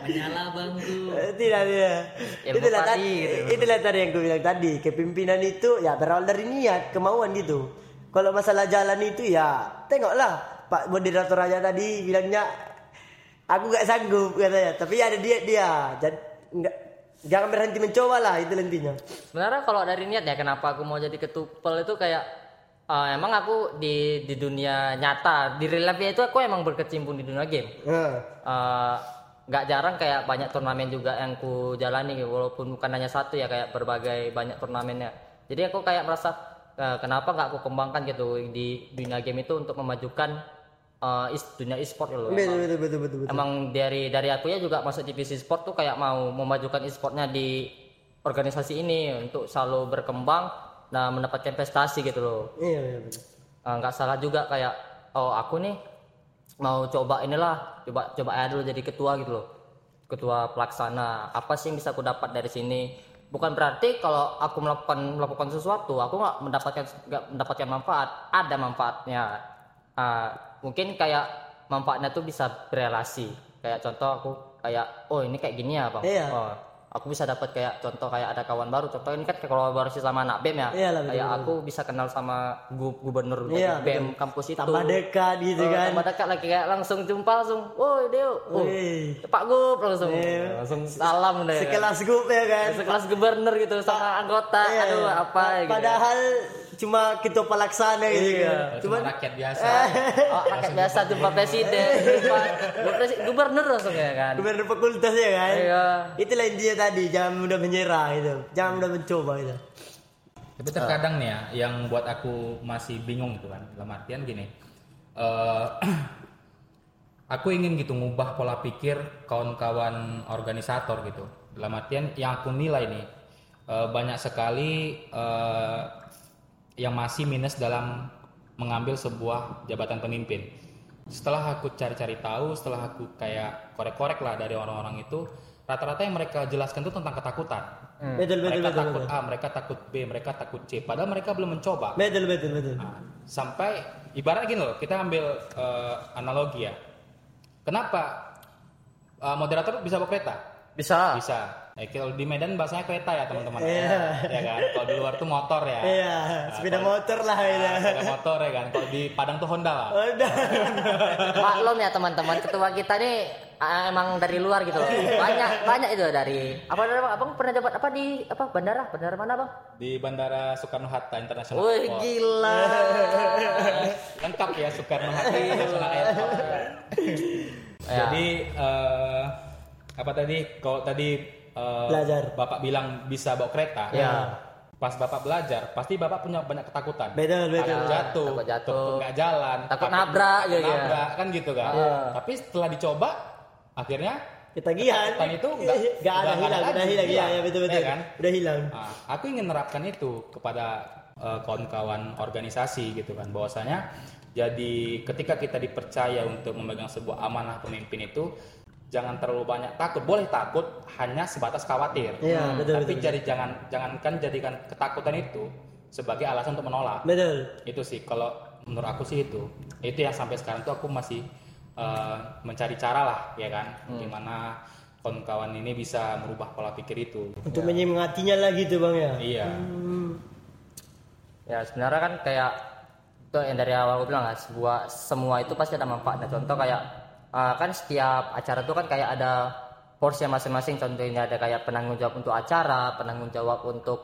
Menyala bangku. Tidak tidak Ilmu itulah tadi gitu. itulah tadi yang gue bilang tadi kepemimpinan itu ya berawal dari niat kemauan gitu kalau masalah jalan itu ya tengoklah pak moderator aja tadi bilangnya aku gak sanggup katanya tapi ada dia dia jadi nggak jangan berhenti mencoba lah itu intinya Sebenarnya kalau dari niat ya kenapa aku mau jadi ketupel itu kayak eh, emang aku di di dunia nyata di real life itu aku emang berkecimpung di dunia game. Nah, Eh, nggak jarang kayak banyak turnamen juga yang ku jalani walaupun bukan hanya satu ya kayak berbagai banyak turnamennya. Jadi aku kayak merasa eh, kenapa nggak aku kembangkan gitu di dunia game itu untuk memajukan eh, is- dunia e-sport gitu loh. betul Emang- betul betul betul betul Emang dari dari aku ya juga masuk divisi sport tuh kayak mau memajukan e-sportnya di organisasi ini untuk selalu berkembang dan mendapatkan prestasi gitu loh. iya iya betul. Eh, nggak salah juga kayak oh aku nih mau coba inilah coba coba aja dulu jadi ketua gitu loh ketua pelaksana apa sih yang bisa aku dapat dari sini bukan berarti kalau aku melakukan melakukan sesuatu aku nggak mendapatkan nggak mendapatkan manfaat. Ada manfaatnya. Ah, mungkin kayak manfaatnya tuh bisa berelasi. Kayak contoh aku kayak oh ini kayak gini ya bang. Iya. oh, aku bisa dapat kayak contoh kayak ada kawan baru contoh ini kan kolaborasi sama anak bem ya. Iyalah, betul, kayak betul. aku bisa kenal sama gu- gubernur Iya, bem kampus itu. Tambah dekat gitu Oh, kan. tambah dekat lagi kayak langsung jumpa langsung woi Deo. Oh. Pak Gup langsung. Iya. langsung salam deh. sekelas grup ya kan. Sekelas gubernur gitu sama anggota. Iya. aduh apa gitu padahal cuma ketua pelaksana gitu Iya. kan cuma rakyat biasa oh, rakyat biasa jumpa presiden jumpa presi- gubernur langsung ya kan gubernur fakultas ya kan Iya. itulah intinya tadi jangan mudah menyerah gitu jangan mudah mencoba gitu Tapi terkadang nih ya, yang buat aku masih bingung gitu kan, dalam artian gini, eh aku ingin gitu ngubah pola pikir kawan-kawan organisator gitu. Dalam artian yang aku nilai nih, eh, banyak sekali eh, yang masih minus dalam mengambil sebuah jabatan pemimpin. Setelah aku cari-cari tahu, setelah aku kayak korek-korek lah dari orang-orang itu, rata-rata yang mereka jelaskan itu tentang ketakutan betul betul mereka betul takut betul A, mereka takut B, mereka takut C. Padahal mereka belum mencoba. betul betul betul Nah, sampai ibarat gini loh, kita ambil eh, analogi ya. Kenapa eh, moderator bisa bawa kereta? bisa Bisa. Eh, kalau di Medan bahasanya kereta ya teman-teman. Iya. Ya kan. Kalau di luar tuh motor ya. iya sepeda motor lah Nah, sepeda motor ya kan. Kalau di Padang tuh Honda lah. udah maklum ya teman-teman ketua kita nih emang dari luar gitu loh banyak banyak itu dari apa abang, abang pernah dapat apa di apa bandara bandara mana bang Di Bandara Soekarno Hatta International Wih Airport. gila Lengkap ya Soekarno Hatta International Airport. Ya. Jadi eh, apa tadi? Kalau tadi eh, Belajar. Bapak bilang bisa bawa kereta. Ya. Pas Bapak belajar, pasti Bapak punya banyak ketakutan. betul betul Takut jatuh, takut jatuh. nggak jalan, Takut nabrak takut gitu ya. nabrak, kan gitu kan. Iya. Tapi setelah dicoba, akhirnya ketagihan ketakutan itu nggak nggak ada hilang udah hilang iya Iya. ya betul betul Iya kan? udah hilang Nah, aku ingin menerapkan itu kepada eh, kawan-kawan organisasi gitu kan bahwasanya jadi ketika kita dipercaya untuk memegang sebuah amanah pemimpin itu jangan terlalu banyak takut. Boleh takut hanya sebatas khawatir. Iya, betul, tapi betul, jadi jangan jangankan jadikan ketakutan itu sebagai alasan untuk menolak. Betul. Itu sih kalau menurut aku sih itu. Itu yang sampai sekarang tuh aku masih eh, mencari cara lah ya kan? Gimana kawan-kawan ini bisa merubah pola pikir itu. Untuk menyemangatinya lah gitu bang ya? Iya. Ya sebenarnya kan kayak itu yang dari awal gue bilang lah sebuah semua itu pasti ada manfaatnya. Contoh kayak ah, kan setiap acara itu kan kayak ada porsi masing-masing. Contohnya ada kayak penanggung jawab untuk acara penanggung jawab untuk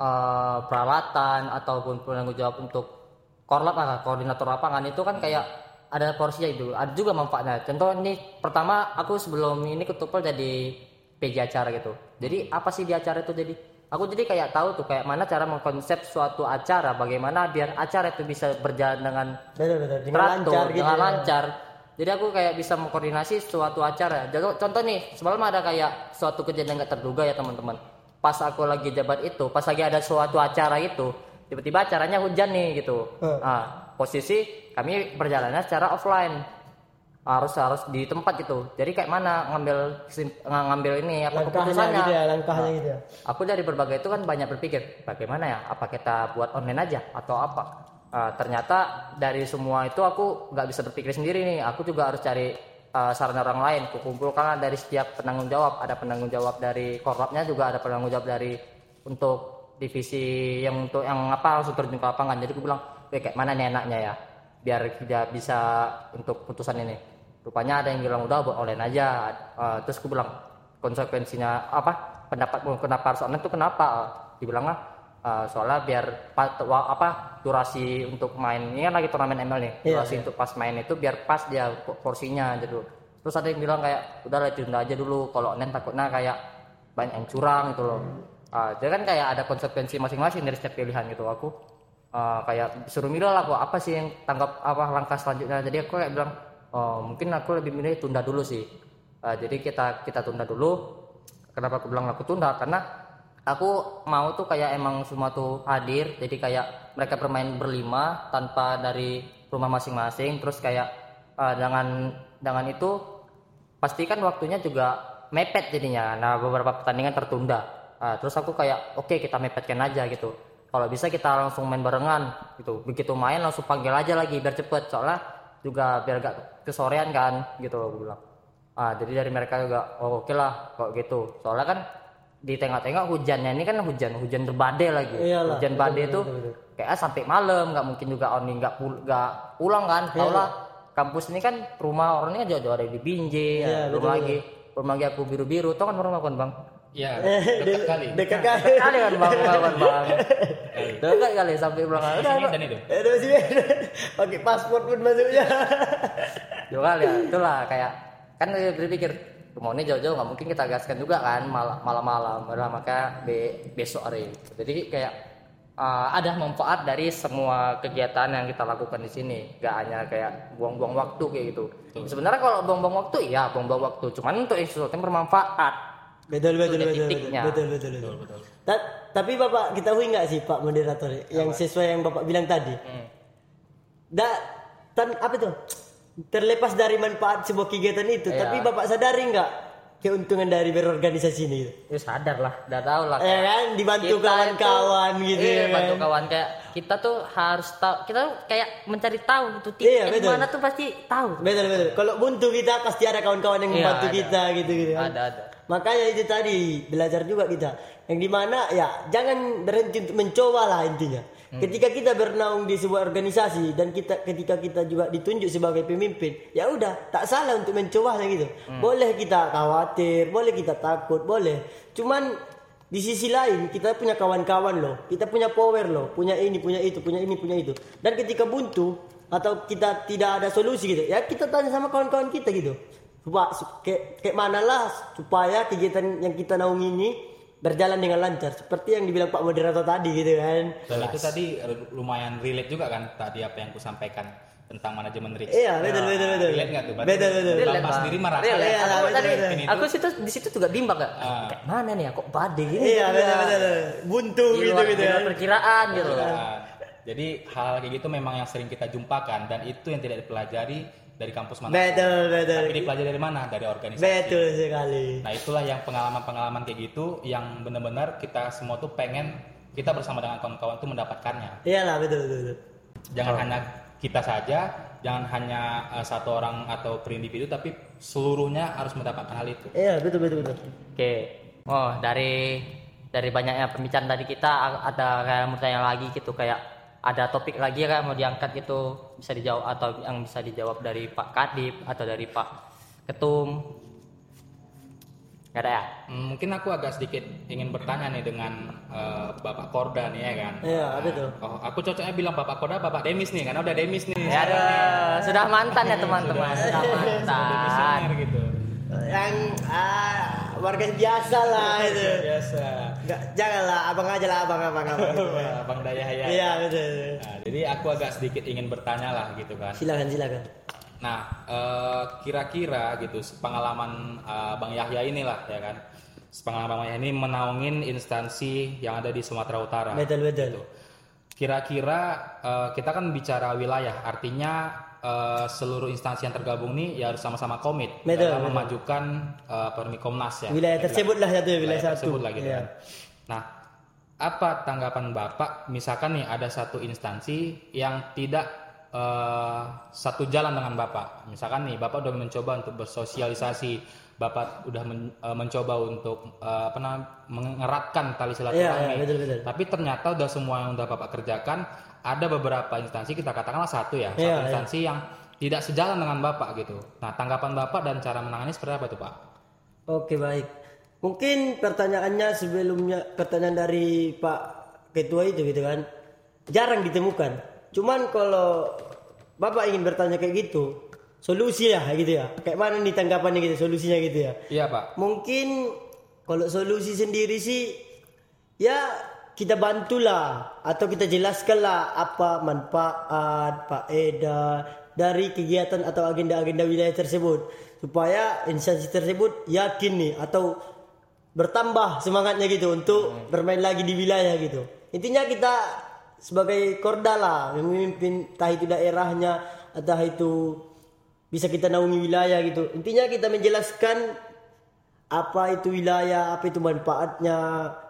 eh, peralatan ataupun penanggung jawab untuk korlap lah koordinator lapangan. Itu kan kayak ada porsinya itu ada juga manfaatnya. Contoh ini pertama aku sebelum ini ketupel jadi PJ acara gitu. Jadi apa sih di acara itu jadi? Aku jadi kayak tahu tuh kayak mana cara mengkonsep suatu acara. Bagaimana biar acara itu bisa berjalan dengan betul betul. Dengan teratur lancar gitu dengan ya. lancar jadi aku kayak bisa mengkoordinasi suatu acara. Jadi, contoh nih semalam ada kayak suatu kejadian nggak terduga ya teman-teman. Pas aku lagi jabat itu pas lagi ada suatu acara itu tiba-tiba acaranya hujan nih gitu. Hmm. ah posisi kami perjalanannya secara offline. Harus harus di tempat gitu jadi kayak mana ngambil ngambil ini apa langkahnya keputusannya? gitu ya langkahnya gitu ya. Aku dari berbagai itu kan banyak berpikir bagaimana ya apa kita buat online aja atau apa Ah, ternyata dari semua itu aku nggak bisa berpikir sendiri nih. Aku juga harus cari ah, saran orang lain kumpulkan dari setiap penanggung jawab. Ada penanggung jawab dari korlapnya juga ada penanggung jawab dari untuk divisi yang untuk yang apa langsung terjun ke lapangan. Jadi aku bilang "Weh, kayak mana nih enaknya ya? Biar tidak bisa untuk putusan ini. Rupanya ada yang bilang udah buat online aja. Ah, terus aku bilang konsekuensinya apa? Pendapatmu kenapa harus online itu kenapa? Dibilang ah uh, soalnya biar apa durasi untuk main. Ini kan lagi turnamen ML nih Iya, durasi untuk pas main itu biar pas dia po- porsinya gitu terus ada yang bilang kayak udah lah ditunda aja dulu. Kalau online takutnya kayak banyak yang curang gitu loh. Ah, jadi kan kayak ada konsekuensi masing-masing dari setiap pilihan gitu. Aku ah, kayak suruh milih lah kok apa sih yang tanggap apa langkah selanjutnya? Jadi aku kayak bilang oh, mungkin aku lebih milih tunda dulu sih. Ah, jadi kita kita tunda dulu. Kenapa aku bilang aku tunda? Karena aku mau tuh kayak emang semua tuh hadir jadi kayak mereka bermain berlima tanpa dari rumah masing-masing. Terus kayak eh, dengan dengan itu pastikan waktunya juga mepet jadinya. Nah beberapa pertandingan tertunda. Ah, terus aku kayak oke kita mepetkan aja gitu. Kalau bisa kita langsung main barengan gitu. Begitu main langsung panggil aja lagi biar cepet. Soalnya juga biar gak kesorean kan gitu aku bilang. Ah jadi dari mereka juga oh oke lah kok gitu. Soalnya kan di tengah-tengah hujannya ini kan hujan hujan berbadai lagi. Iyalah, hujan badai itu kayak sampai malam nggak mungkin juga Oni nggak pul nggak pulang kan. Iya. tau lah kampus ini kan rumah orangnya jauh-jauh ada di Binjai Iya, ya, belum lagi. belum lagi aku biru-biru tau kan rumah kan bang? Iya, dekat kali. dekat kali. kan bang kawan bang. Dekat kali sampai pulang. Di udah sini dan itu. Aduh sih pakai paspor pun masuknya. Dua kali ya itulah kayak kan dia berpikir mau ini jauh-jauh nggak mungkin kita gaskan juga kan malam malam-malam. Udah maka be- besok hari. Jadi kayak uh, ada manfaat dari semua kegiatan yang kita lakukan di sini. Gak hanya kayak buang-buang waktu kayak gitu. Sebenarnya kalau buang-buang waktu iya buang-buang waktu. Cuman untuk sesuatu yang bermanfaat. Betul betul Itu betul betul titiknya. betul betul. Betul Ta- tapi bapak ketahui nggak sih pak moderator yang sesuai yang bapak bilang tadi? Hmm. da tan apa tuh terlepas dari manfaat sebuah kegiatan itu Iya. tapi bapak sadari nggak keuntungan dari berorganisasi ini gitu? ya sadar lah udah tahu lah ya kan dibantu kawan-kawan itu- gitu iya, ya bantu kan? kawan kayak kita tuh harus tahu kita tuh kayak mencari tahu tuh titik Iya, betul. mana tuh pasti tahu betul betul kalau buntu kita pasti ada kawan-kawan yang Iya, membantu ada. kita gitu gitu kan ada ada makanya itu tadi belajar juga kita yang di mana ya jangan berhenti untuk mencoba lah intinya Hmm. ketika kita bernaung di sebuah organisasi dan kita ketika kita juga ditunjuk sebagai pemimpin ya udah tak salah untuk mencobanya gitu. Hmm. boleh kita khawatir boleh kita takut boleh. Cuman di sisi lain kita punya kawan-kawan loh. Kita punya power loh. Punya ini punya itu punya ini punya itu. Dan ketika buntu atau kita tidak ada solusi gitu ya kita tanya sama kawan-kawan kita gitu. Coba kayak kayak mana lah supaya kegiatan yang kita naungi ini berjalan dengan lancar seperti yang dibilang Pak moderator tadi gitu kan. Dan itu tadi lumayan relate juga kan tadi apa yang ku sampaikan tentang manajemen risk. Iya, betul betul betul. Relate nggak tuh? Betul betul. Relate, Bang. sendiri merasa Relate. Iya, aku tadi aku situ di situ juga bimbang gak Ah. kayak mana nih ya kok badai gini Iya, betul ya. betul. Buntu gitu gitu di luar kan. perkiraan gitu Nah, jadi hal kayak gitu memang yang sering kita jumpakan dan itu yang tidak dipelajari dari kampus mana. Betul betul. Tapi dipelajari dari mana? Dari organisasi. Betul sekali. Nah itulah yang pengalaman-pengalaman kayak gitu yang benar-benar kita semua tuh pengen kita bersama dengan kawan-kawan tuh mendapatkannya. Iyalah betul betul. betul. Jangan hanya kita saja, jangan hanya uh, satu orang atau per individu, tapi seluruhnya harus mendapatkan hal itu. Iya betul betul betul. oke oh dari dari banyaknya pembicaraan tadi kita ada kayak mau tanya lagi gitu kayak ada topik lagi kan mau diangkat gitu bisa dijawab atau yang bisa dijawab dari Pak Kadip atau dari Pak Ketum Gak ada ya? Hmm, Mungkin aku agak sedikit ingin bertanya nih dengan uh, Bapak Korda nih ya kan. Iya betul. Oh, aku cocoknya bilang Bapak Korda, Bapak Demis nih, karena udah Demis nih. Ya ada, sudah mantan ya teman-teman, sudah mantan. Demisioner gitu. Yang ah, warga biasa lah itu. Biasa. Nggak, janganlah abang aja lah abang abang abang. gitu. Bang Daya ya. Iya betul. Nah, jadi aku agak sedikit ingin bertanya lah gitu kan. Silakan silakan. Nah, eh, kira-kira gitu pengalaman eh, Bang Yahya inilah ya kan. Pengalaman Bang Yahya ini menaungin instansi yang ada di Sumatera Utara. Betul betul. Gitu. kira-kira eh, kita kan bicara wilayah, artinya eh, seluruh instansi yang tergabung nih ya harus sama-sama komit Betul, dalam betul. memajukan namanya, Komnas ya. Wilayah tersebut lah satu ya, wilayah satu. tersebut lah gitu Iya. kan. Nah, apa tanggapan Bapak misalkan nih ada satu instansi yang tidak eh, satu jalan dengan Bapak. Misalkan nih Bapak udah mencoba untuk bersosialisasi, Bapak udah men- eh, mencoba untuk eh, apa namanya mengeratkan tali Iya, silaturahmi. iya, betul, betul. Tapi ternyata udah semua yang udah Bapak kerjakan, ada beberapa instansi kita katakanlah satu ya, satu Iya, iya. instansi yang tidak sejalan dengan Bapak gitu. Nah, tanggapan Bapak dan cara menangani seperti apa tuh, Pak? Oke baik. Mungkin pertanyaannya sebelumnya pertanyaan dari Pak Ketua itu gitu kan jarang ditemukan. Cuman kalau Bapak ingin bertanya kayak gitu, solusi ya gitu ya. Kayak mana nih tanggapannya gitu, solusinya gitu ya. Iya, Pak. Mungkin kalau solusi sendiri sih ya kita bantulah atau kita jelaskanlah apa manfaat faedah dari kegiatan atau agenda-agenda wilayah tersebut supaya instansi tersebut yakin nih atau bertambah semangatnya gitu untuk bermain lagi di wilayah gitu. Intinya kita sebagai korda lah yang memimpin entah itu daerahnya entah itu bisa kita naungi wilayah gitu. Intinya kita menjelaskan apa itu wilayah, apa itu manfaatnya,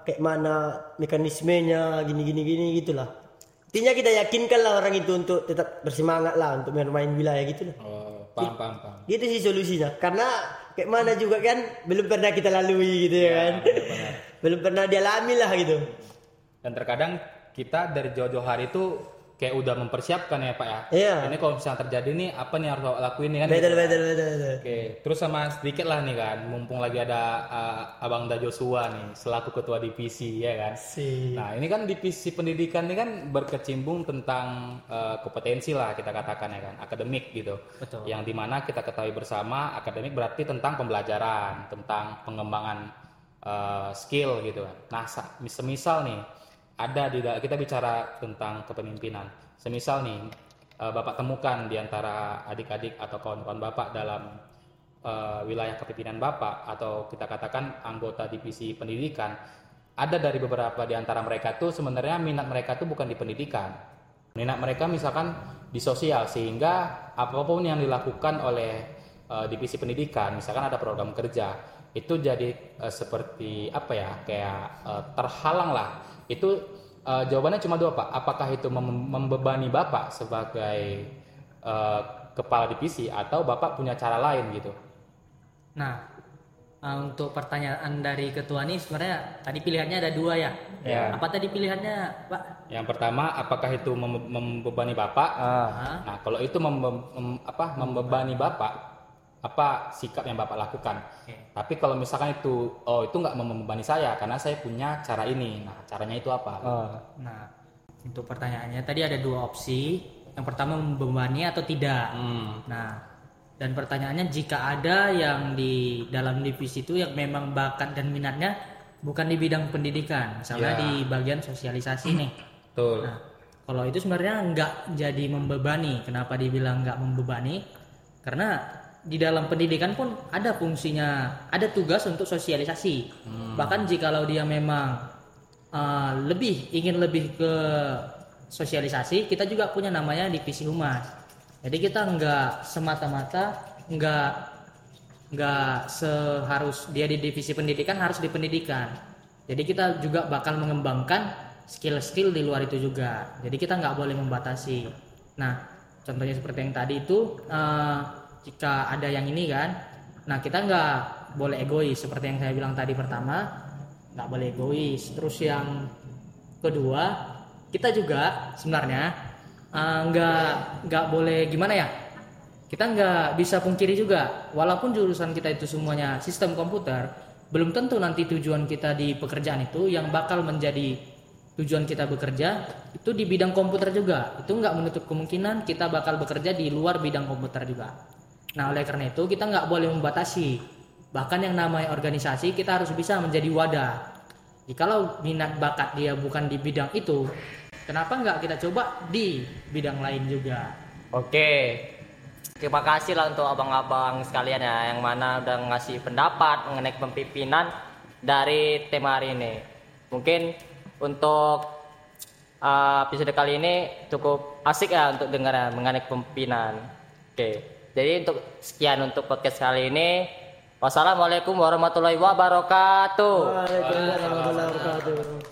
kayak mana mekanismenya, gini gini gini gitulah. Intinya kita yakinkan lah orang itu untuk tetap bersemangat lah untuk bermain wilayah gitu lah. Oh, paham, paham, paham. Gitu sih solusinya. Karena kayak mana juga kan belum pernah kita lalui gitu ya, kan. belum pernah dialami lah gitu. Dan terkadang kita dari jauh-jauh hari itu kayak udah mempersiapkan ya Pak ya. Iya. Ini kalau misalnya terjadi nih apa nih yang harus lakuin nih kan? Betul betul betul. betul. Oke, terus sama sedikit lah nih kan, mumpung lagi ada uh, Abang Da Joshua nih selaku ketua divisi ya kan. Si. Nah ini kan divisi pendidikan ini kan berkecimpung tentang uh, kompetensi lah kita katakan ya kan, akademik gitu. Betul. Yang di mana kita ketahui bersama akademik berarti tentang pembelajaran, tentang pengembangan uh, skill gitu kan. Nah sa- semisal nih ada di kita bicara tentang kepemimpinan. Semisal nih uh, bapak temukan di antara adik-adik atau kawan-kawan bapak dalam uh, wilayah kepemimpinan bapak atau kita katakan anggota divisi pendidikan ada dari beberapa di antara mereka tuh sebenarnya minat mereka tuh bukan di pendidikan minat mereka misalkan di sosial sehingga apa pun yang dilakukan oleh uh, divisi pendidikan misalkan ada program kerja itu jadi uh, seperti apa ya kayak uh, terhalang lah itu uh, jawabannya cuma dua pak apakah itu mem- membebani bapak sebagai uh, kepala divisi atau bapak punya cara lain gitu Nah, untuk pertanyaan dari ketua ini sebenarnya tadi pilihannya ada dua ya. Ya. Apa tadi pilihannya, Pak? yang pertama apakah itu mem- membebani bapak Hah? Nah, kalau itu membe- mem- apa, membebani bapak, apa sikap yang bapak lakukan? Oke. Tapi kalau misalkan itu, oh itu nggak membebani saya karena saya punya cara ini. Nah, caranya itu apa? Nah, untuk pertanyaannya tadi ada dua opsi. Yang pertama membebani atau tidak. Hmm. Nah, dan pertanyaannya jika ada yang di dalam divisi itu yang memang bakat dan minatnya bukan di bidang pendidikan, misalnya Ya. di bagian sosialisasi nih. Betul. Nah, kalau itu sebenarnya nggak jadi membebani. Kenapa dibilang nggak membebani? Karena di dalam pendidikan pun ada fungsinya, ada tugas untuk sosialisasi. Bahkan jikalau dia memang uh, lebih ingin lebih ke sosialisasi, kita juga punya namanya divisi humas. Jadi kita nggak semata-mata nggak nggak seharus dia di divisi pendidikan harus di pendidikan. Jadi kita juga bakal mengembangkan skill-skill di luar itu juga. Jadi kita nggak boleh membatasi. Nah, contohnya seperti yang tadi itu, eh, jika ada yang ini kan, nah kita nggak boleh egois seperti yang saya bilang tadi pertama, nggak boleh egois. Terus yang kedua, kita juga sebenarnya eh, nggak nggak boleh gimana ya? kita nggak bisa pungkiri juga walaupun jurusan kita itu semuanya sistem komputer belum tentu nanti tujuan kita di pekerjaan itu yang bakal menjadi tujuan kita bekerja itu di bidang komputer juga itu nggak menutup kemungkinan kita bakal bekerja di luar bidang komputer juga nah oleh karena itu kita nggak boleh membatasi bahkan yang namanya organisasi kita harus bisa menjadi wadah jikalau minat bakat dia bukan di bidang itu kenapa nggak kita coba di bidang lain juga Oke. Terima kasih lah untuk abang-abang sekalian ya yang mana udah ngasih pendapat mengenai kepemimpinan dari tema hari ini. Mungkin untuk uh, episode kali ini cukup asik ya untuk dengar ya mengenai kepemimpinan. Oke, jadi untuk sekian untuk podcast kali ini. Wassalamualaikum warahmatullahi wabarakatuh. Waalaikumsalam warahmatullahi wabarakatuh.